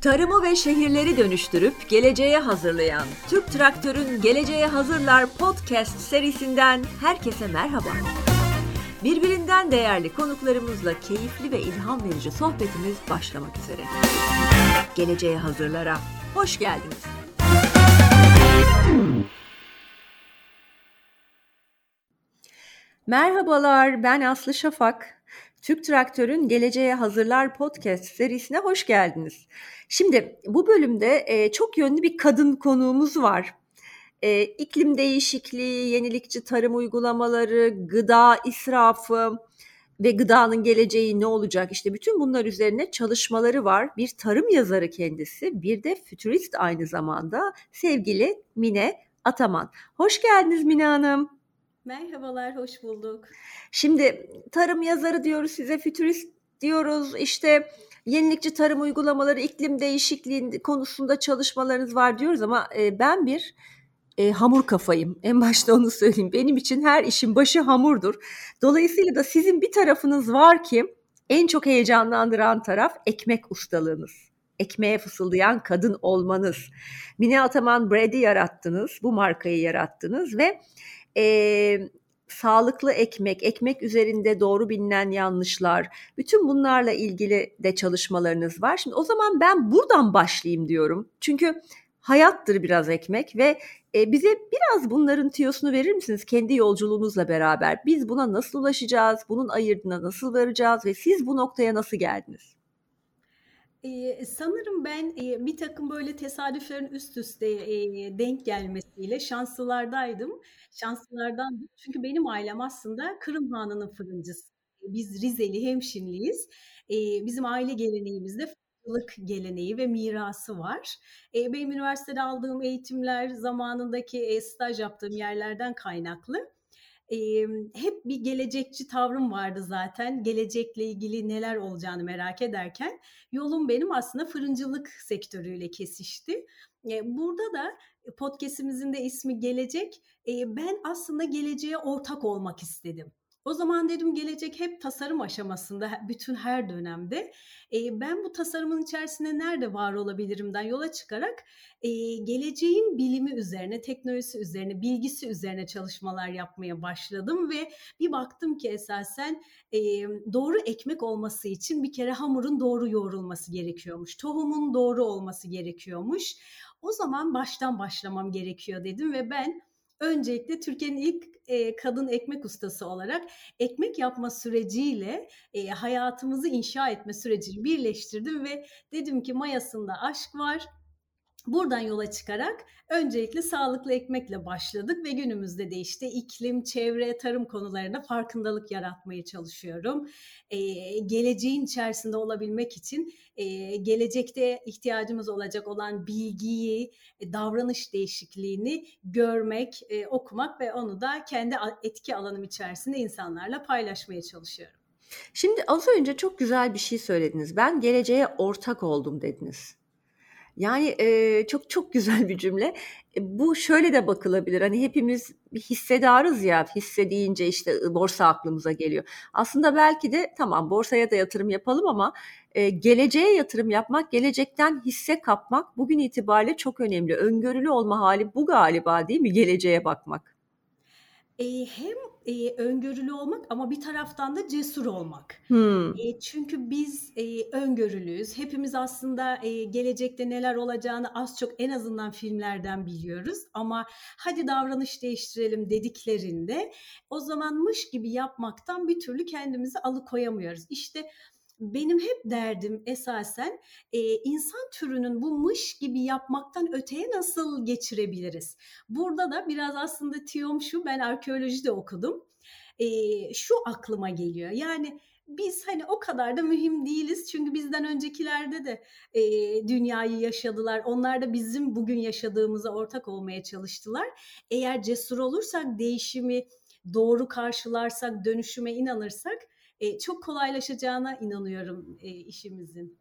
Tarımı ve şehirleri dönüştürüp geleceğe hazırlayan Türk Traktör'ün Geleceğe Hazırlar podcast serisinden herkese merhaba. Birbirinden değerli konuklarımızla keyifli ve ilham verici sohbetimiz başlamak üzere. Geleceğe Hazırlar'a hoş geldiniz. Merhabalar, ben Aslı Şafak. Türk Traktör'ün Geleceğe Hazırlar podcast serisine hoş geldiniz. Şimdi bu bölümde e, çok yönlü bir kadın konuğumuz var. E, iklim değişikliği, yenilikçi tarım uygulamaları, gıda israfı ve gıdanın geleceği ne olacak? İşte bütün bunlar üzerine çalışmaları var. Bir tarım yazarı kendisi, bir de fütürist aynı zamanda sevgili Mine Ataman. Hoş geldiniz Mine Hanım. Merhabalar, hoş bulduk. Şimdi tarım yazarı diyoruz size, fütürist diyoruz. İşte yenilikçi tarım uygulamaları, iklim değişikliği konusunda çalışmalarınız var diyoruz ama e, ben bir e, hamur kafayım. En başta onu söyleyeyim. Benim için her işin başı hamurdur. Dolayısıyla da sizin bir tarafınız var ki en çok heyecanlandıran taraf ekmek ustalığınız. Ekmeğe fısıldayan kadın olmanız. Mine Ataman Bread'i yarattınız. Bu markayı yarattınız ve e, sağlıklı ekmek, ekmek üzerinde doğru bilinen yanlışlar, bütün bunlarla ilgili de çalışmalarınız var. Şimdi o zaman ben buradan başlayayım diyorum. Çünkü hayattır biraz ekmek ve e, bize biraz bunların tiyosunu verir misiniz kendi yolculuğunuzla beraber? Biz buna nasıl ulaşacağız, bunun ayırdına nasıl varacağız ve siz bu noktaya nasıl geldiniz? Eee, sanırım ben, eee, bir takım böyle tesadüflerin üst üste, eee, denk gelmesiyle şanslılardaydım. Şanslılardandım. Çünkü benim ailem aslında Kırım Hanı'nın fırıncısı. Biz Rizeli hemşinliyiz. Eee, bizim aile geleneğimizde fırıncılık geleneği ve mirası var. Eee, benim üniversitede aldığım eğitimler, zamanındaki, eee, staj yaptığım yerlerden kaynaklı hep bir gelecekçi tavrım vardı zaten. Gelecekle ilgili neler olacağını merak ederken yolum benim aslında fırıncılık sektörüyle kesişti. burada da podcast'imizin de ismi Gelecek. ben aslında geleceğe ortak olmak istedim. O zaman dedim gelecek hep tasarım aşamasında bütün her dönemde. E, ben bu tasarımın içerisinde nerede var olabilirimden yola çıkarak e, geleceğin bilimi üzerine, teknolojisi üzerine, bilgisi üzerine çalışmalar yapmaya başladım ve bir baktım ki esasen e, doğru ekmek olması için bir kere hamurun doğru yoğrulması gerekiyormuş. Tohumun doğru olması gerekiyormuş. O zaman baştan başlamam gerekiyor dedim ve ben öncelikle Türkiye'nin ilk e, kadın ekmek ustası olarak ekmek yapma süreciyle e, hayatımızı inşa etme sürecini birleştirdim ve dedim ki mayasında aşk var Buradan yola çıkarak öncelikle sağlıklı ekmekle başladık ve günümüzde de işte iklim, çevre, tarım konularında farkındalık yaratmaya çalışıyorum. Ee, geleceğin içerisinde olabilmek için e, gelecekte ihtiyacımız olacak olan bilgiyi, e, davranış değişikliğini görmek, e, okumak ve onu da kendi etki alanım içerisinde insanlarla paylaşmaya çalışıyorum. Şimdi az önce çok güzel bir şey söylediniz. Ben geleceğe ortak oldum dediniz. Yani, eee, çok çok güzel bir cümle. E, bu şöyle de bakılabilir, hani, hepimiz hissedarız ya, hisse deyince, işte, borsa aklımıza geliyor. Aslında belki de tamam borsaya da yatırım yapalım ama, eee, geleceğe yatırım yapmak, gelecekten hisse kapmak bugün itibariyle çok önemli. Öngörülü olma hali bu galiba değil mi geleceğe bakmak? Eee, hem, eee, öngörülü olmak ama bir taraftan da cesur olmak. Hımm. Eee, çünkü biz, eee, öngörülüyüz. Hepimiz aslında, eee, gelecekte neler olacağını az çok en azından filmlerden biliyoruz ama "Hadi davranış değiştirelim." dediklerinde o zamanmış gibi yapmaktan bir türlü kendimizi alıkoyamıyoruz. İşte benim hep derdim esasen e, insan türünün bu mış gibi yapmaktan öteye nasıl geçirebiliriz? Burada da biraz aslında tiyom şu ben arkeolojide okudum. E, şu aklıma geliyor yani biz hani o kadar da mühim değiliz çünkü bizden öncekilerde de e, dünyayı yaşadılar. Onlar da bizim bugün yaşadığımıza ortak olmaya çalıştılar. Eğer cesur olursak değişimi doğru karşılarsak, dönüşüme inanırsak e, çok kolaylaşacağına inanıyorum e, işimizin.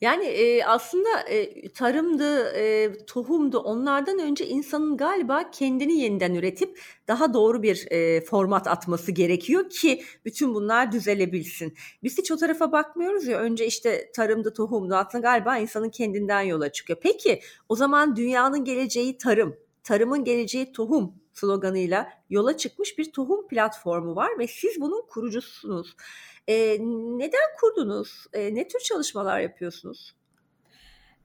Yani, eee, aslında, eee, tarımdı, eee, tohumdu onlardan önce insanın galiba kendini yeniden üretip daha doğru bir, eee, format atması gerekiyor ki bütün bunlar düzelebilsin. Biz hiç o tarafa bakmıyoruz ya, önce, işte, tarımdı, tohumdu aslında galiba insanın kendinden yola çıkıyor. Peki, o zaman dünyanın geleceği tarım, tarımın geleceği tohum sloganıyla yola çıkmış bir tohum platformu var ve siz bunun kurucususunuz. Eee, neden kurdunuz? Eee, ne tür çalışmalar yapıyorsunuz?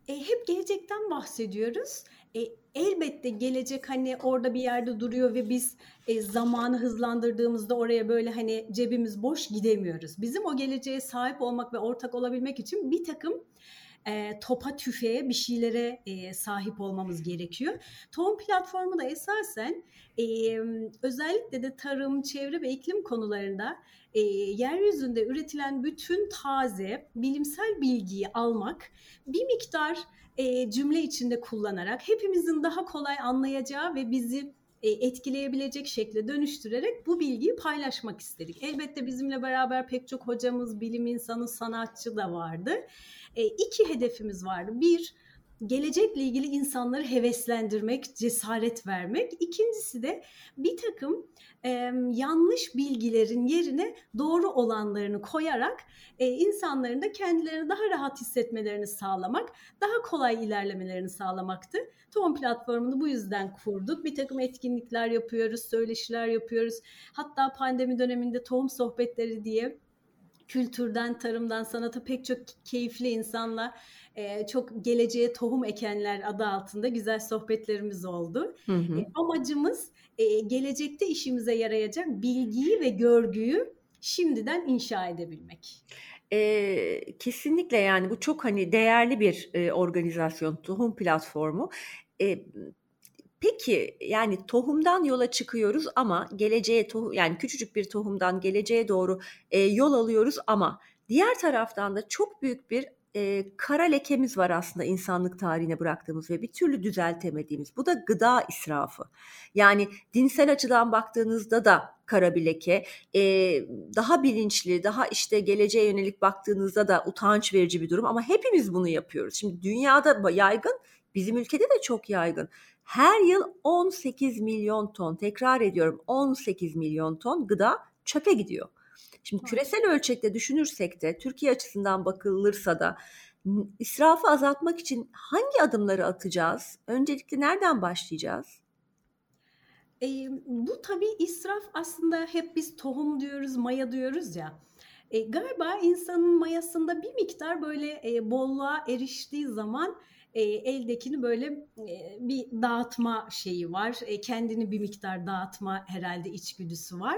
Eee, hep gelecekten bahsediyoruz. Eee, elbette gelecek, hani, orada bir yerde duruyor ve biz, eee, zamanı hızlandırdığımızda oraya, böyle, hani, cebimiz boş gidemiyoruz. Bizim o geleceğe sahip olmak ve ortak olabilmek için birtakım, eee, topa tüfeğe, bir şeylere, eee, sahip olmamız gerekiyor. Tohum platformu da esasen, emm, özellikle de tarım, çevre ve iklim konularında, eee, yeryüzünde üretilen bütün taze bilimsel bilgiyi almak, bir miktar, eee, cümle içinde kullanarak hepimizin daha kolay anlayacağı ve bizi, etkileyebilecek şekle dönüştürerek bu bilgiyi paylaşmak istedik. Elbette bizimle beraber pek çok hocamız, bilim insanı, sanatçı da vardı. Eee, 2 hedefimiz vardı. 1 gelecekle ilgili insanları heveslendirmek, cesaret vermek. İkincisi de birtakım, emm, yanlış bilgilerin yerine doğru olanlarını koyarak, eee, insanların da kendilerini daha rahat hissetmelerini sağlamak, daha kolay ilerlemelerini sağlamaktı. Tohum platformunu bu yüzden kurduk. Birtakım etkinlikler yapıyoruz, söyleşiler yapıyoruz. Hatta pandemi döneminde tohum sohbetleri diye kültürden, tarımdan sanata pek çok keyifli insanla, eee, çok geleceğe tohum ekenler adı altında güzel sohbetlerimiz oldu. Hı hı. Eee, amacımız, eee, gelecekte işimize yarayacak bilgiyi ve görgüyü şimdiden inşa edebilmek. Eee, kesinlikle, yani, bu çok, hani, değerli bir, eee, organizasyon, tohum platformu. Eee, peki, yani, tohumdan yola çıkıyoruz ama geleceğe tohu yani, küçücük bir tohumdan geleceğe doğru, eee, yol alıyoruz ama diğer taraftan da çok büyük bir, eee, kara lekemiz var aslında insanlık tarihine bıraktığımız ve bir türlü düzeltemediğimiz. Bu da gıda israfı. Yani, dinsel açıdan baktığınızda da kara bir leke. Eee, daha bilinçli, daha, işte, geleceğe yönelik baktığınızda da utanç verici bir durum ama hepimiz bunu yapıyoruz. Şimdi dünyada yaygın, bizim ülkede de çok yaygın. Her yıl 18 milyon ton, tekrar ediyorum 18 milyon ton gıda çöpe gidiyor. Şimdi küresel ölçekte düşünürsek de Türkiye açısından bakılırsa da israfı azaltmak için hangi adımları atacağız? Öncelikle nereden başlayacağız? Emm, bu tabii israf aslında hep biz tohum diyoruz, maya diyoruz ya. Eee, galiba insanın mayasında bir miktar böyle, eee, bolluğa eriştiği zaman, eee, eldekini böyle, eee, bir dağıtma şeyi var. Eee, kendini bir miktar dağıtma herhâlde içgüdüsü var.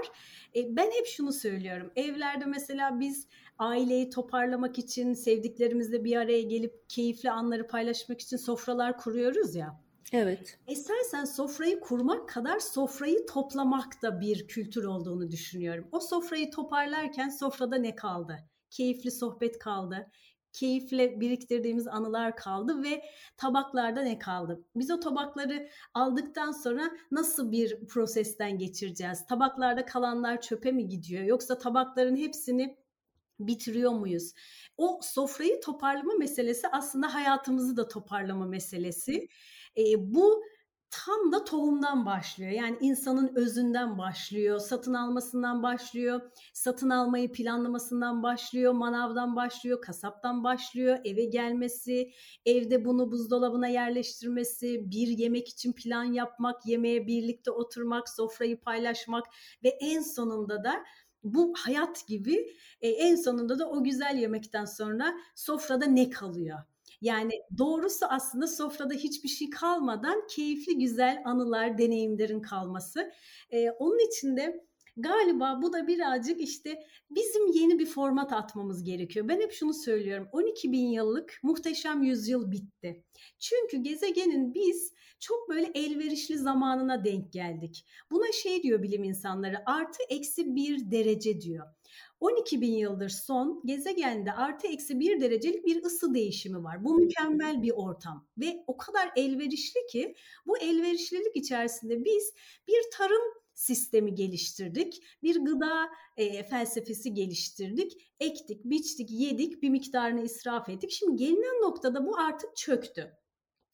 Eee, ben hep şunu söylüyorum, evlerde mesela biz aileyi toparlamak için, sevdiklerimizle bir araya gelip keyifli anları paylaşmak için sofralar kuruyoruz ya. Evet. Esasen sofrayı kurmak kadar sofrayı toplamak da bir kültür olduğunu düşünüyorum. O sofrayı toparlarken sofrada ne kaldı? Keyifli sohbet kaldı, keyifle biriktirdiğimiz anılar kaldı ve tabaklarda ne kaldı? Biz o tabakları aldıktan sonra nasıl bir prosesten geçireceğiz? Tabaklarda kalanlar çöpe mi gidiyor yoksa tabakların hepsini bitiriyor muyuz? O sofrayı toparlama meselesi aslında hayatımızı da toparlama meselesi. Eee, bu tam da tohumdan başlıyor. Yani insanın özünden başlıyor, satın almasından başlıyor, satın almayı planlamasından başlıyor, manavdan başlıyor, kasaptan başlıyor, eve gelmesi, evde bunu buzdolabına yerleştirmesi, bir yemek için plan yapmak, yemeğe birlikte oturmak, sofrayı paylaşmak ve en sonunda da bu hayat gibi, eee, en sonunda da o güzel yemekten sonra sofrada ne kalıyor? Yani doğrusu aslında sofrada hiçbir şey kalmadan keyifli, güzel anılar, deneyimlerin kalması. Eee, onun için de galiba bu da birazcık, işte, bizim yeni bir format atmamız gerekiyor. Ben hep şunu söylüyorum, 12.000 yıllık muhteşem yüzyıl bitti. Çünkü gezegenin biz çok böyle elverişli zamanına denk geldik. Buna şey diyor bilim insanları, artı eksi 1 derece diyor. 12.000 yıldır son gezegende artı eksi 1 derecelik bir ısı değişimi var. Bu mükemmel bir ortam ve o kadar elverişli ki bu elverişlilik içerisinde biz bir tarım sistemi geliştirdik. Bir gıda e, felsefesi geliştirdik. Ektik, biçtik, yedik, bir miktarını israf ettik. Şimdi gelinen noktada bu artık çöktü.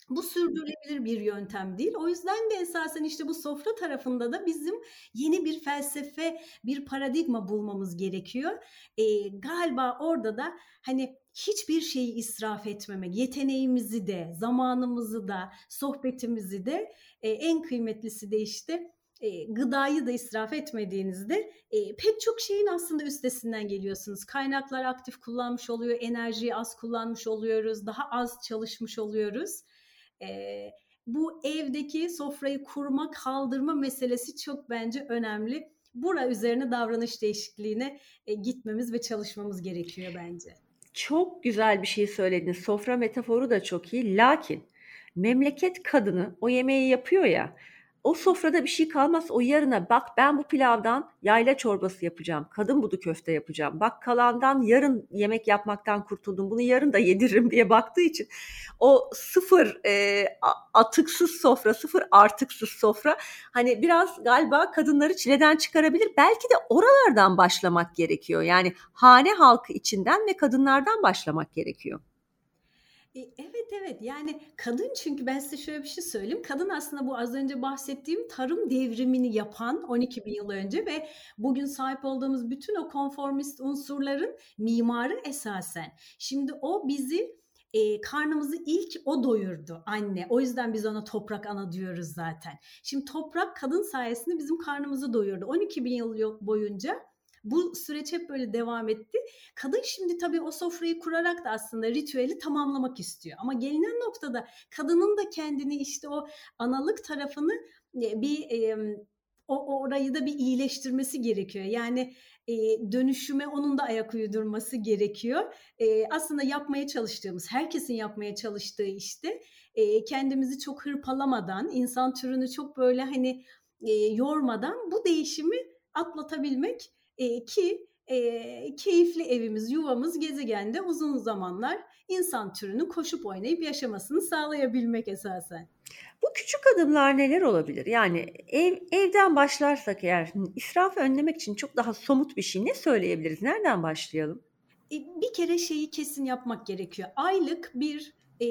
Bu sürdürülebilir bir yöntem değil. O yüzden de esasen işte bu sofra tarafında da bizim yeni bir felsefe, bir paradigma bulmamız gerekiyor. E, galiba orada da hani hiçbir şeyi israf etmemek, yeteneğimizi de, zamanımızı da, sohbetimizi de e, en kıymetlisi de işte e, gıdayı da israf etmediğinizde e, pek çok şeyin aslında üstesinden geliyorsunuz. Kaynaklar aktif kullanmış oluyor, enerjiyi az kullanmış oluyoruz, daha az çalışmış oluyoruz. E, bu evdeki sofrayı kurma, kaldırma meselesi çok bence önemli. Bura üzerine davranış değişikliğine e, gitmemiz ve çalışmamız gerekiyor bence. Çok güzel bir şey söylediniz. Sofra metaforu da çok iyi. Lakin memleket kadını o yemeği yapıyor ya o sofrada bir şey kalmaz. O yarına bak ben bu pilavdan yayla çorbası yapacağım. Kadın budu köfte yapacağım. Bak kalandan yarın yemek yapmaktan kurtuldum. Bunu yarın da yediririm diye baktığı için o sıfır e, atıksız sofra, sıfır artıksız sofra hani biraz galiba kadınları çileden çıkarabilir. Belki de oralardan başlamak gerekiyor. Yani hane halkı içinden ve kadınlardan başlamak gerekiyor. E, evet evet yani kadın çünkü ben size şöyle bir şey söyleyeyim. Kadın aslında bu az önce bahsettiğim tarım devrimini yapan 12 bin yıl önce ve bugün sahip olduğumuz bütün o konformist unsurların mimarı esasen. Şimdi o bizi e, karnımızı ilk o doyurdu anne. O yüzden biz ona toprak ana diyoruz zaten. Şimdi toprak kadın sayesinde bizim karnımızı doyurdu. 12 bin yıl boyunca bu süreç hep böyle devam etti. Kadın şimdi tabii o sofrayı kurarak da aslında ritüeli tamamlamak istiyor. Ama gelinen noktada kadının da kendini işte o analık tarafını e, bir o orayı da bir iyileştirmesi gerekiyor. Yani e, dönüşüme onun da ayak uydurması gerekiyor. E, aslında yapmaya çalıştığımız, herkesin yapmaya çalıştığı işte e, kendimizi çok hırpalamadan, insan türünü çok böyle hani e, yormadan bu değişimi atlatabilmek e, ki e, keyifli evimiz, yuvamız gezegende uzun zamanlar insan türünün koşup oynayıp yaşamasını sağlayabilmek esasen. Bu küçük adımlar neler olabilir? Yani ev evden başlarsak eğer israfı önlemek için çok daha somut bir şey ne söyleyebiliriz? Nereden başlayalım? E, bir kere şeyi kesin yapmak gerekiyor. Aylık bir e,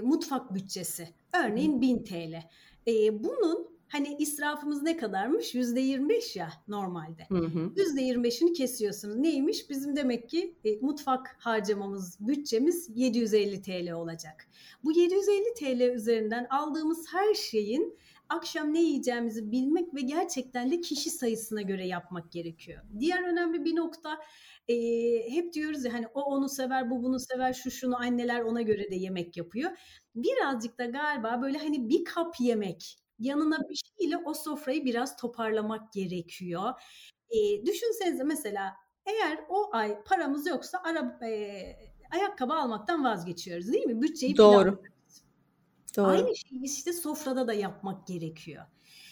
mutfak bütçesi. Örneğin 1000 TL. E, bunun hani israfımız ne kadarmış? Yüzde 25 ya normalde. Yüzde 25'ini kesiyorsunuz. Neymiş? Bizim demek ki e, mutfak harcamamız, bütçemiz 750 TL olacak. Bu 750 TL üzerinden aldığımız her şeyin akşam ne yiyeceğimizi bilmek ve gerçekten de kişi sayısına göre yapmak gerekiyor. Diğer önemli bir nokta e, hep diyoruz ya hani o onu sever, bu bunu sever, şu şunu anneler ona göre de yemek yapıyor. Birazcık da galiba böyle hani bir kap yemek yanına bir şeyle o sofrayı biraz toparlamak gerekiyor. E, düşünsenize mesela eğer o ay paramız yoksa ara, e, ayakkabı almaktan vazgeçiyoruz değil mi? Bütçeyi Doğru. Doğru. Aynı şeyi işte sofrada da yapmak gerekiyor.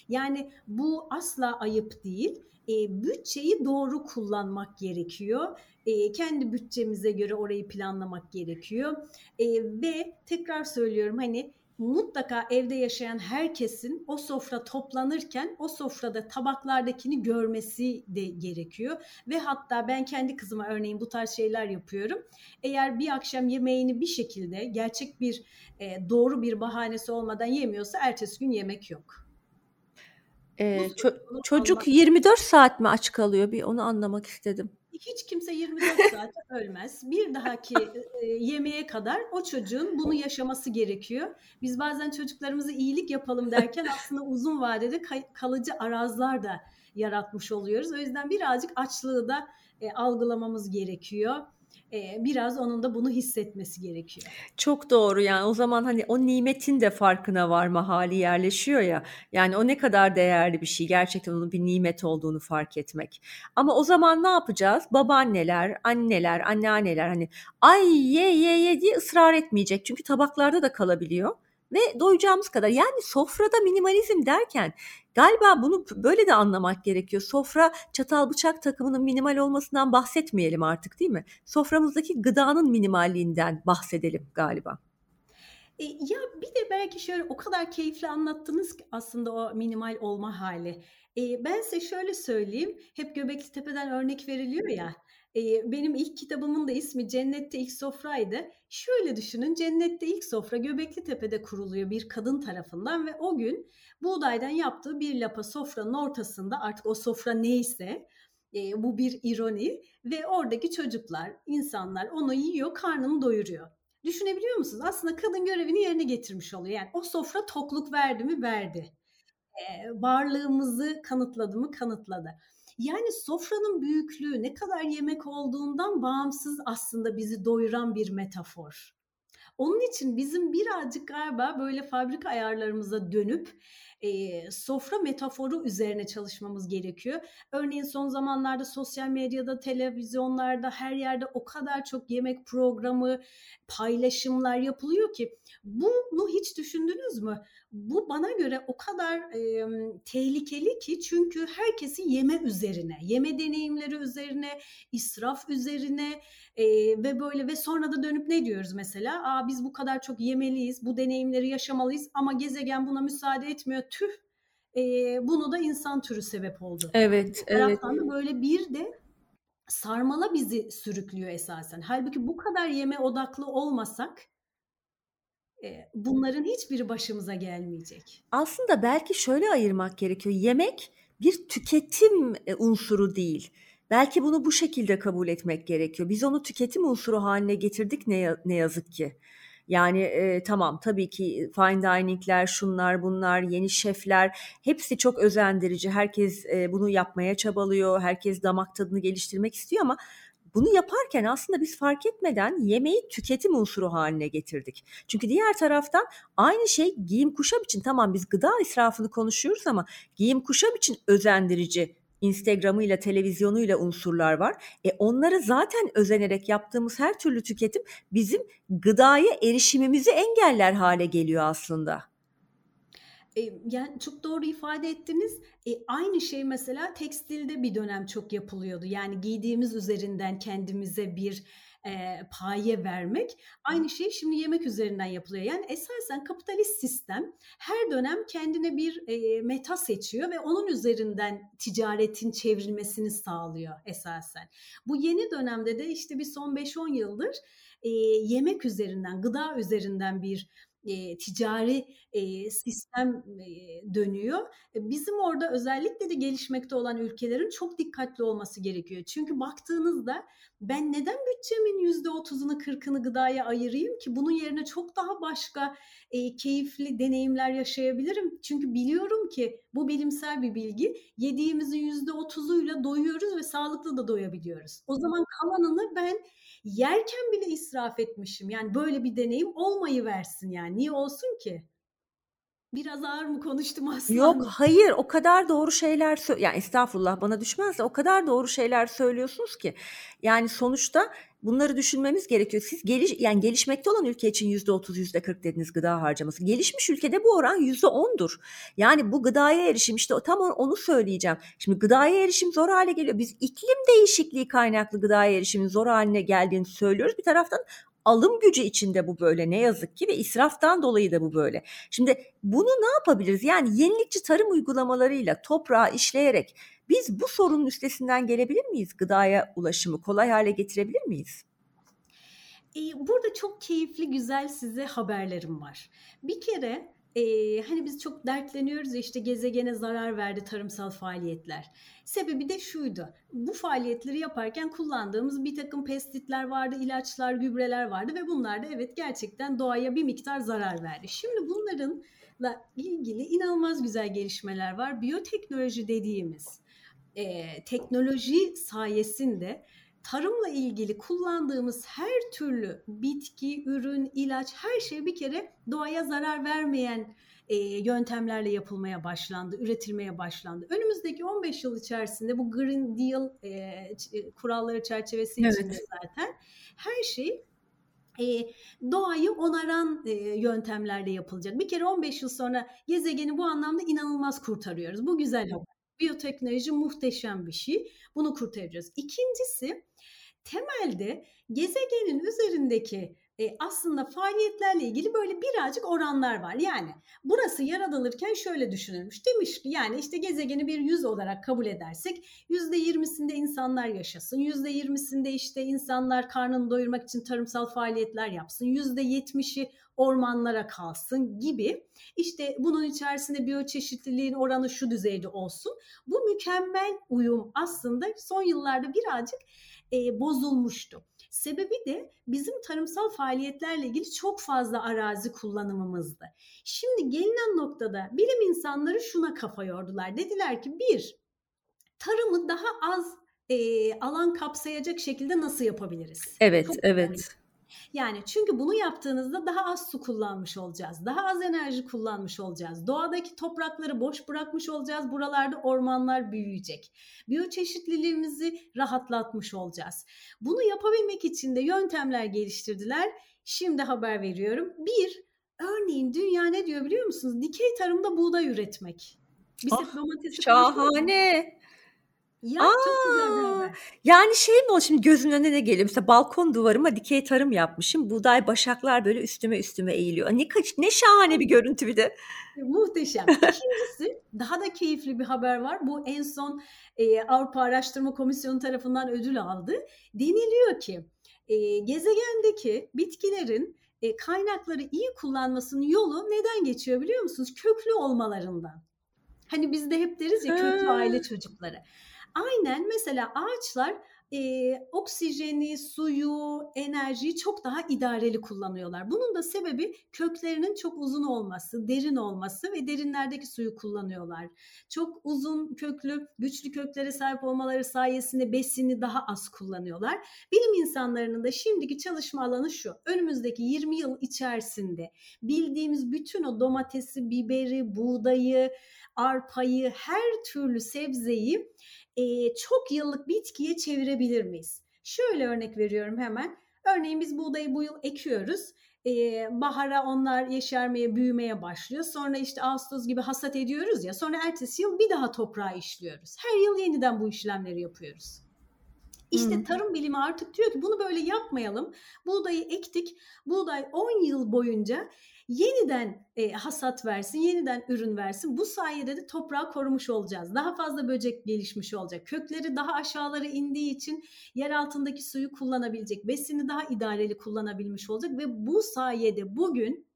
Yani bu asla ayıp değil. E, bütçeyi doğru kullanmak gerekiyor. E, kendi bütçemize göre orayı planlamak gerekiyor. E, ve tekrar söylüyorum hani mutlaka evde yaşayan herkesin o sofra toplanırken o sofrada tabaklardakini görmesi de gerekiyor. Ve hatta ben kendi kızıma örneğin bu tarz şeyler yapıyorum. Eğer bir akşam yemeğini bir şekilde gerçek bir e, doğru bir bahanesi olmadan yemiyorsa ertesi gün yemek yok. Ee, ço- çocuk 24 saat mi aç kalıyor? Bir onu anlamak istedim hiç kimse 24 saat ölmez. Bir dahaki e, yemeğe kadar o çocuğun bunu yaşaması gerekiyor. Biz bazen çocuklarımıza iyilik yapalım derken aslında uzun vadede kalıcı arazlar da yaratmış oluyoruz. O yüzden birazcık açlığı da e, algılamamız gerekiyor biraz onun da bunu hissetmesi gerekiyor. Çok doğru yani o zaman hani o nimetin de farkına varma hali yerleşiyor ya. Yani o ne kadar değerli bir şey gerçekten onun bir nimet olduğunu fark etmek. Ama o zaman ne yapacağız? Babaanneler, anneler, anneanneler hani ay ye ye ye diye ısrar etmeyecek. Çünkü tabaklarda da kalabiliyor ve doyacağımız kadar. Yani sofrada minimalizm derken galiba bunu böyle de anlamak gerekiyor. Sofra çatal bıçak takımının minimal olmasından bahsetmeyelim artık değil mi? Soframızdaki gıdanın minimalliğinden bahsedelim galiba. E, ya bir de belki şöyle o kadar keyifli anlattınız ki aslında o minimal olma hali. E, ben size şöyle söyleyeyim, hep Göbeklitepe'den örnek veriliyor ya, benim ilk kitabımın da ismi Cennette İlk Sofra'ydı. Şöyle düşünün, Cennette ilk sofra Göbeklitepe'de kuruluyor bir kadın tarafından ve o gün buğdaydan yaptığı bir lapa sofranın ortasında artık o sofra neyse, bu bir ironi ve oradaki çocuklar, insanlar onu yiyor, karnını doyuruyor. Düşünebiliyor musunuz? Aslında kadın görevini yerine getirmiş oluyor. Yani o sofra tokluk verdi mi? Verdi. Varlığımızı kanıtladı mı? Kanıtladı. Yani sofranın büyüklüğü ne kadar yemek olduğundan bağımsız aslında bizi doyuran bir metafor. Onun için bizim birazcık galiba böyle fabrika ayarlarımıza dönüp e, sofra metaforu üzerine çalışmamız gerekiyor. Örneğin son zamanlarda sosyal medyada, televizyonlarda her yerde o kadar çok yemek programı, paylaşımlar yapılıyor ki bunu hiç düşündünüz mü? Bu bana göre o kadar e, tehlikeli ki çünkü herkesi yeme üzerine, yeme deneyimleri üzerine, israf üzerine e, ve böyle ve sonra da dönüp ne diyoruz mesela? Aa biz bu kadar çok yemeliyiz, bu deneyimleri yaşamalıyız ama gezegen buna müsaade etmiyor. Tüh e, bunu da insan türü sebep oldu. Evet, bir evet. da böyle bir de sarmala bizi sürüklüyor esasen. Halbuki bu kadar yeme odaklı olmasak bunların hiçbiri başımıza gelmeyecek. Aslında belki şöyle ayırmak gerekiyor. Yemek bir tüketim unsuru değil. Belki bunu bu şekilde kabul etmek gerekiyor. Biz onu tüketim unsuru haline getirdik ne, ne yazık ki. Yani e, tamam tabii ki fine dining'ler, şunlar bunlar, yeni şefler hepsi çok özendirici. Herkes e, bunu yapmaya çabalıyor, herkes damak tadını geliştirmek istiyor ama bunu yaparken aslında biz fark etmeden yemeği tüketim unsuru haline getirdik. Çünkü diğer taraftan aynı şey giyim kuşam için tamam biz gıda israfını konuşuyoruz ama giyim kuşam için özendirici Instagram'ıyla, televizyonuyla unsurlar var. E onları zaten özenerek yaptığımız her türlü tüketim bizim gıdaya erişimimizi engeller hale geliyor aslında. E, yani çok doğru ifade ettiniz. E, aynı şey mesela tekstilde bir dönem çok yapılıyordu. Yani giydiğimiz üzerinden kendimize bir e, paye vermek. Aynı şey şimdi yemek üzerinden yapılıyor. Yani esasen kapitalist sistem her dönem kendine bir e, meta seçiyor ve onun üzerinden ticaretin çevrilmesini sağlıyor esasen. Bu yeni dönemde de işte bir son 5-10 yıldır e, yemek üzerinden, gıda üzerinden bir e, ticari e, sistem e, dönüyor. Bizim orada özellikle de gelişmekte olan ülkelerin çok dikkatli olması gerekiyor. Çünkü baktığınızda ben neden bütçemin yüzde otuzunu kırkını gıdaya ayırayım ki bunun yerine çok daha başka e, keyifli deneyimler yaşayabilirim. Çünkü biliyorum ki bu bilimsel bir bilgi yediğimizin yüzde otuzuyla doyuyoruz ve sağlıklı da doyabiliyoruz. O zaman kalanını ben yerken bile israf etmişim. Yani böyle bir deneyim olmayı versin yani. Niye olsun ki? Biraz ağır mı konuştum aslında? Yok hayır o kadar doğru şeyler sö- yani estağfurullah bana düşmez de o kadar doğru şeyler söylüyorsunuz ki. Yani sonuçta bunları düşünmemiz gerekiyor. Siz geliş yani gelişmekte olan ülke için yüzde otuz yüzde kırk dediniz gıda harcaması. Gelişmiş ülkede bu oran yüzde ondur. Yani bu gıdaya erişim işte tam onu söyleyeceğim. Şimdi gıdaya erişim zor hale geliyor. Biz iklim değişikliği kaynaklı gıdaya erişimin zor haline geldiğini söylüyoruz. Bir taraftan alım gücü içinde bu böyle ne yazık ki ve israftan dolayı da bu böyle. Şimdi bunu ne yapabiliriz? Yani yenilikçi tarım uygulamalarıyla toprağı işleyerek biz bu sorunun üstesinden gelebilir miyiz? Gıdaya ulaşımı kolay hale getirebilir miyiz? Burada çok keyifli, güzel size haberlerim var. Bir kere e, hani biz çok dertleniyoruz işte gezegene zarar verdi tarımsal faaliyetler. Sebebi de şuydu. Bu faaliyetleri yaparken kullandığımız bir takım pestitler vardı, ilaçlar, gübreler vardı ve bunlar da evet gerçekten doğaya bir miktar zarar verdi. Şimdi bunlarınla ilgili inanılmaz güzel gelişmeler var. Biyoteknoloji dediğimiz e, teknoloji sayesinde tarımla ilgili kullandığımız her türlü bitki, ürün, ilaç her şey bir kere doğaya zarar vermeyen e, yöntemlerle yapılmaya başlandı, üretilmeye başlandı. Önümüzdeki 15 yıl içerisinde bu Green Deal e, kuralları çerçevesi evet. içinde zaten her şey e, doğayı onaran e, yöntemlerle yapılacak. Bir kere 15 yıl sonra gezegeni bu anlamda inanılmaz kurtarıyoruz. Bu güzel haber. Biyoteknoloji muhteşem bir şey. Bunu kurtaracağız. İkincisi temelde gezegenin üzerindeki e, aslında faaliyetlerle ilgili böyle birazcık oranlar var. Yani burası yaratılırken şöyle düşünülmüş. Demiş ki yani işte gezegeni bir yüz olarak kabul edersek yüzde yirmisinde insanlar yaşasın. Yüzde yirmisinde işte insanlar karnını doyurmak için tarımsal faaliyetler yapsın. Yüzde yetmişi ormanlara kalsın gibi. İşte bunun içerisinde biyoçeşitliliğin oranı şu düzeyde olsun. Bu mükemmel uyum aslında son yıllarda birazcık e, bozulmuştu. Sebebi de bizim tarımsal faaliyetlerle ilgili çok fazla arazi kullanımımızdı. Şimdi gelinen noktada bilim insanları şuna kafa yordular. Dediler ki bir, tarımı daha az e, alan kapsayacak şekilde nasıl yapabiliriz? Evet, çok evet. Önemli. Yani çünkü bunu yaptığınızda daha az su kullanmış olacağız. Daha az enerji kullanmış olacağız. Doğadaki toprakları boş bırakmış olacağız. Buralarda ormanlar büyüyecek. Biyoçeşitliliğimizi rahatlatmış olacağız. Bunu yapabilmek için de yöntemler geliştirdiler. Şimdi haber veriyorum. Bir, örneğin dünya ne diyor biliyor musunuz? Dikey tarımda buğday üretmek. Biz ah, şahane. Ya Aa, çok güzel bir. Yani şey mi o şimdi gözümün önüne ne geliyor? Mesela balkon duvarıma dikey tarım yapmışım. Buğday başaklar böyle üstüme üstüme eğiliyor. Ne kaç ne şahane bir görüntü bir de. Muhteşem. İkincisi daha da keyifli bir haber var. Bu en son e, Avrupa Araştırma Komisyonu tarafından ödül aldı. Deniliyor ki e, gezegendeki bitkilerin e, kaynakları iyi kullanmasının yolu neden geçiyor biliyor musunuz? Köklü olmalarından. Hani bizde hep deriz ya köklü aile çocukları. Aynen mesela ağaçlar e, oksijeni, suyu, enerjiyi çok daha idareli kullanıyorlar. Bunun da sebebi köklerinin çok uzun olması, derin olması ve derinlerdeki suyu kullanıyorlar. Çok uzun köklü, güçlü köklere sahip olmaları sayesinde besini daha az kullanıyorlar. Bilim insanlarının da şimdiki çalışma alanı şu. Önümüzdeki 20 yıl içerisinde bildiğimiz bütün o domatesi, biberi, buğdayı, arpayı, her türlü sebzeyi e, çok yıllık bitkiye çevirebilir miyiz? Şöyle örnek veriyorum hemen. Örneğin biz buğdayı bu yıl ekiyoruz. Ee, bahara onlar yeşermeye, büyümeye başlıyor. Sonra işte Ağustos gibi hasat ediyoruz ya. Sonra ertesi yıl bir daha toprağa işliyoruz. Her yıl yeniden bu işlemleri yapıyoruz. İşte tarım bilimi artık diyor ki bunu böyle yapmayalım. Buğdayı ektik. Buğday 10 yıl boyunca yeniden e, hasat versin, yeniden ürün versin. Bu sayede de toprağı korumuş olacağız. Daha fazla böcek gelişmiş olacak. Kökleri daha aşağılara indiği için yer altındaki suyu kullanabilecek. Besini daha idareli kullanabilmiş olacak ve bu sayede bugün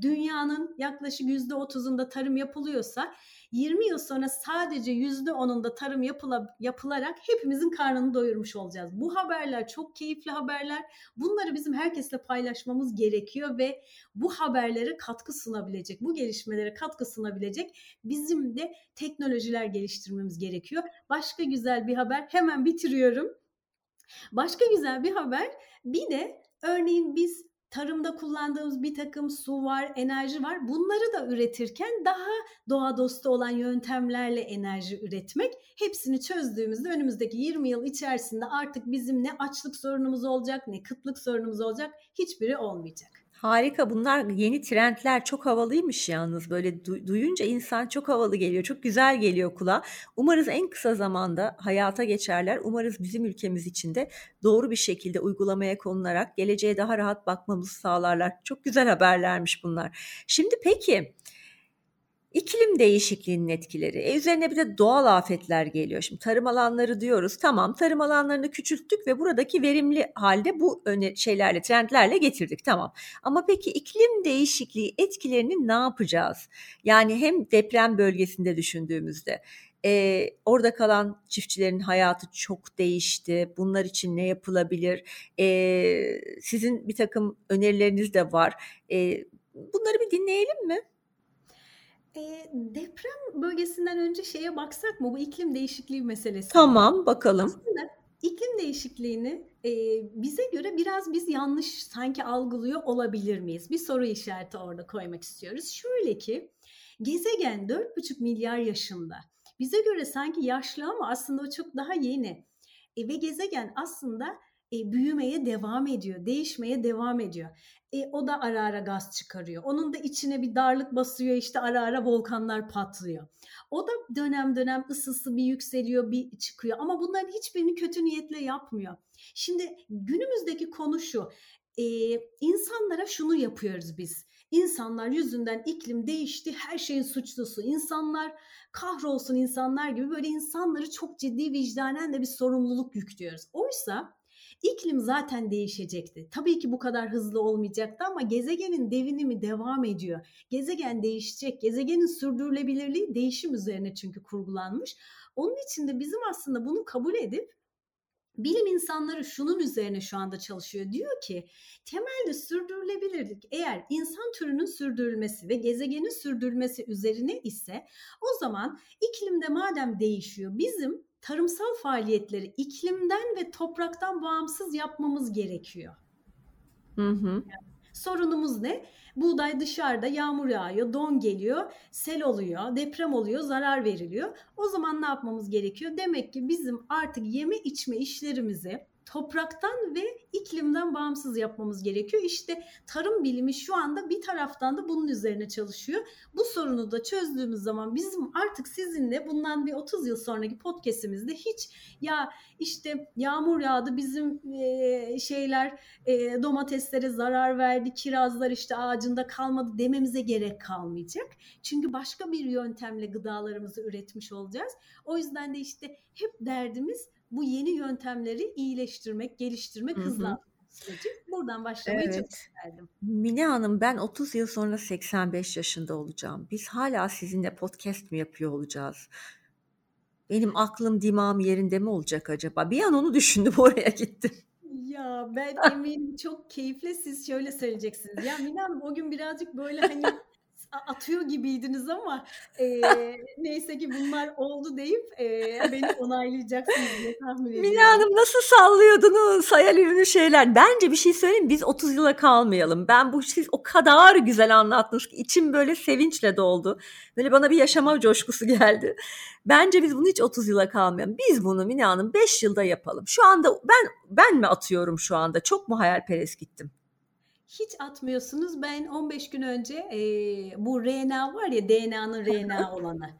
dünyanın yaklaşık %30'unda tarım yapılıyorsa 20 yıl sonra sadece %10'unda tarım yapıla, yapılarak hepimizin karnını doyurmuş olacağız. Bu haberler çok keyifli haberler. Bunları bizim herkesle paylaşmamız gerekiyor ve bu haberlere katkı sunabilecek, bu gelişmelere katkı sunabilecek bizim de teknolojiler geliştirmemiz gerekiyor. Başka güzel bir haber hemen bitiriyorum. Başka güzel bir haber bir de örneğin biz tarımda kullandığımız bir takım su var, enerji var. Bunları da üretirken daha doğa dostu olan yöntemlerle enerji üretmek. Hepsini çözdüğümüzde önümüzdeki 20 yıl içerisinde artık bizim ne açlık sorunumuz olacak, ne kıtlık sorunumuz olacak, hiçbiri olmayacak. Harika bunlar yeni trendler çok havalıymış yalnız böyle du- duyunca insan çok havalı geliyor çok güzel geliyor kulağa. Umarız en kısa zamanda hayata geçerler. Umarız bizim ülkemiz için de doğru bir şekilde uygulamaya konularak geleceğe daha rahat bakmamızı sağlarlar. Çok güzel haberlermiş bunlar. Şimdi peki İklim değişikliğinin etkileri. E üzerine bir de doğal afetler geliyor. Şimdi tarım alanları diyoruz. Tamam tarım alanlarını küçülttük ve buradaki verimli halde bu öne şeylerle, trendlerle getirdik. Tamam. Ama peki iklim değişikliği etkilerini ne yapacağız? Yani hem deprem bölgesinde düşündüğümüzde e, orada kalan çiftçilerin hayatı çok değişti. Bunlar için ne yapılabilir? E, sizin bir takım önerileriniz de var. E, bunları bir dinleyelim mi? Eee, deprem bölgesinden önce şeye baksak mı? Bu iklim değişikliği meselesi. Tamam, bakalım. Aslında iklim değişikliğini, eee, bize göre biraz biz yanlış sanki algılıyor olabilir miyiz? Bir soru işareti orada koymak istiyoruz. Şöyle ki, gezegen 4,5 milyar yaşında. Bize göre sanki yaşlı ama aslında o çok daha yeni. E, ve gezegen aslında e, büyümeye devam ediyor, değişmeye devam ediyor. E, o da ara ara gaz çıkarıyor. Onun da içine bir darlık basıyor işte ara ara volkanlar patlıyor. O da dönem dönem ısısı bir yükseliyor bir çıkıyor ama bunların hiçbirini kötü niyetle yapmıyor. Şimdi günümüzdeki konu şu e, insanlara şunu yapıyoruz biz. İnsanlar yüzünden iklim değişti, her şeyin suçlusu. İnsanlar kahrolsun insanlar gibi böyle insanları çok ciddi vicdanen de bir sorumluluk yüklüyoruz. Oysa iklim zaten değişecekti. Tabii ki bu kadar hızlı olmayacaktı ama gezegenin devinimi devam ediyor. Gezegen değişecek. Gezegenin sürdürülebilirliği değişim üzerine çünkü kurgulanmış. Onun için de bizim aslında bunu kabul edip bilim insanları şunun üzerine şu anda çalışıyor. Diyor ki temelde sürdürülebilirlik eğer insan türünün sürdürülmesi ve gezegenin sürdürülmesi üzerine ise o zaman iklimde madem değişiyor bizim tarımsal faaliyetleri iklimden ve topraktan bağımsız yapmamız gerekiyor. Hı hı. Yani sorunumuz ne? Buğday dışarıda yağmur yağıyor, don geliyor, sel oluyor, deprem oluyor, zarar veriliyor. O zaman ne yapmamız gerekiyor? Demek ki bizim artık yeme içme işlerimizi topraktan ve iklimden bağımsız yapmamız gerekiyor. İşte tarım bilimi şu anda bir taraftan da bunun üzerine çalışıyor. Bu sorunu da çözdüğümüz zaman bizim artık sizinle bundan bir 30 yıl sonraki podcast'imizde hiç ya işte yağmur yağdı bizim e, şeyler e, domateslere zarar verdi, kirazlar işte ağacında kalmadı dememize gerek kalmayacak. Çünkü başka bir yöntemle gıdalarımızı üretmiş olacağız. O yüzden de işte hep derdimiz bu yeni yöntemleri iyileştirmek, geliştirmek, hızlandırmak süreci. Buradan başlamayı evet. çok isterdim. Mine Hanım ben 30 yıl sonra 85 yaşında olacağım. Biz hala sizinle podcast mi yapıyor olacağız? Benim aklım dimağım yerinde mi olacak acaba? Bir an onu düşündüm oraya gittim. Ya ben eminim çok keyifli siz şöyle söyleyeceksiniz. Ya Mine Hanım o gün birazcık böyle hani atıyor gibiydiniz ama e, neyse ki bunlar oldu deyip e, beni onaylayacaksınız diye tahmin ediyorum. Mine Hanım nasıl sallıyordunuz hayal ürünü şeyler. Bence bir şey söyleyeyim biz 30 yıla kalmayalım. Ben bu siz o kadar güzel anlattınız ki içim böyle sevinçle doldu. Böyle bana bir yaşama coşkusu geldi. Bence biz bunu hiç 30 yıla kalmayalım. Biz bunu Mine Hanım 5 yılda yapalım. Şu anda ben ben mi atıyorum şu anda? Çok mu hayalperest gittim? Hiç atmıyorsunuz. Ben 15 gün önce e, bu RNA var ya DNA'nın RNA olanı.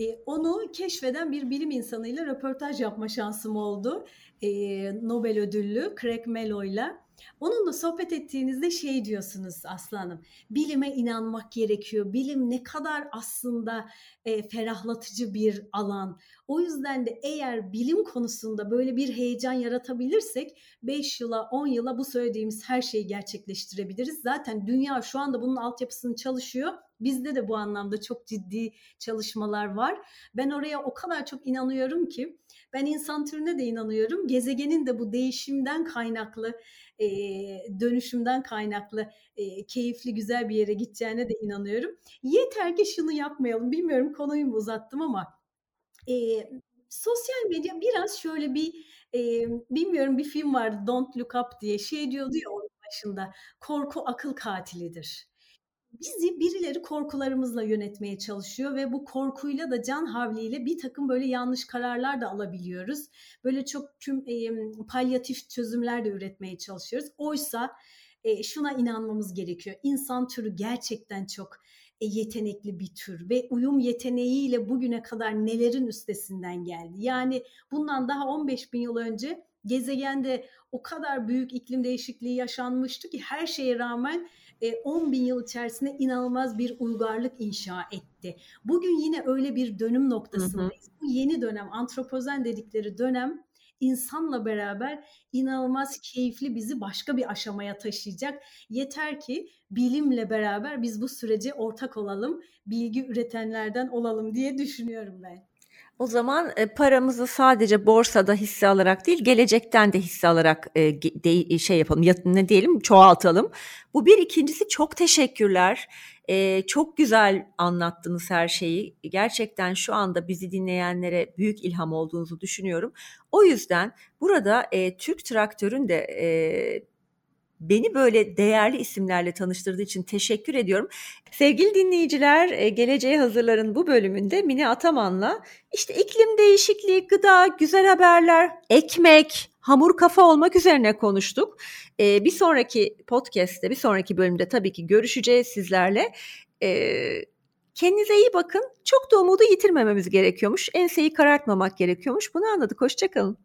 E, onu keşfeden bir bilim insanıyla röportaj yapma şansım oldu. E, Nobel ödüllü Craig Mello'yla. Onunla sohbet ettiğinizde şey diyorsunuz aslanım. Bilime inanmak gerekiyor. Bilim ne kadar aslında e, ferahlatıcı bir alan. O yüzden de eğer bilim konusunda böyle bir heyecan yaratabilirsek 5 yıla 10 yıla bu söylediğimiz her şeyi gerçekleştirebiliriz. Zaten dünya şu anda bunun altyapısını çalışıyor. Bizde de bu anlamda çok ciddi çalışmalar var. Ben oraya o kadar çok inanıyorum ki ben insan türüne de inanıyorum. Gezegenin de bu değişimden kaynaklı e, dönüşümden kaynaklı e, keyifli güzel bir yere gideceğine de inanıyorum. Yeter ki şunu yapmayalım. Bilmiyorum konuyu mu uzattım ama e, sosyal medya biraz şöyle bir e, bilmiyorum bir film vardı Don't Look Up diye şey diyordu ya onun başında korku akıl katilidir bizi birileri korkularımızla yönetmeye çalışıyor ve bu korkuyla da can havliyle bir takım böyle yanlış kararlar da alabiliyoruz. Böyle çok tüm e, palyatif çözümler de üretmeye çalışıyoruz. Oysa e, şuna inanmamız gerekiyor. İnsan türü gerçekten çok e, yetenekli bir tür ve uyum yeteneğiyle bugüne kadar nelerin üstesinden geldi. Yani bundan daha 15 bin yıl önce gezegende o kadar büyük iklim değişikliği yaşanmıştı ki her şeye rağmen 10 e, bin yıl içerisinde inanılmaz bir uygarlık inşa etti. Bugün yine öyle bir dönüm noktasındayız. Hı hı. Bu yeni dönem, antropozen dedikleri dönem insanla beraber inanılmaz keyifli bizi başka bir aşamaya taşıyacak. Yeter ki bilimle beraber biz bu sürece ortak olalım, bilgi üretenlerden olalım diye düşünüyorum ben. O zaman e, paramızı sadece borsada hisse alarak değil, gelecekten de hisse alarak e, de, şey yapalım, ya, ne diyelim, çoğaltalım. Bu bir. ikincisi çok teşekkürler. E, çok güzel anlattınız her şeyi. Gerçekten şu anda bizi dinleyenlere büyük ilham olduğunuzu düşünüyorum. O yüzden burada e, Türk Traktör'ün de e, beni böyle değerli isimlerle tanıştırdığı için teşekkür ediyorum. Sevgili dinleyiciler, e, Geleceğe Hazırların bu bölümünde Mine Ataman'la işte iklim değişikliği, gıda, güzel haberler, ekmek, hamur kafa olmak üzerine konuştuk. Ee, bir sonraki podcast'te, bir sonraki bölümde tabii ki görüşeceğiz sizlerle. Ee, kendinize iyi bakın. Çok da umudu yitirmememiz gerekiyormuş. Enseyi karartmamak gerekiyormuş. Bunu anladık. Hoşçakalın.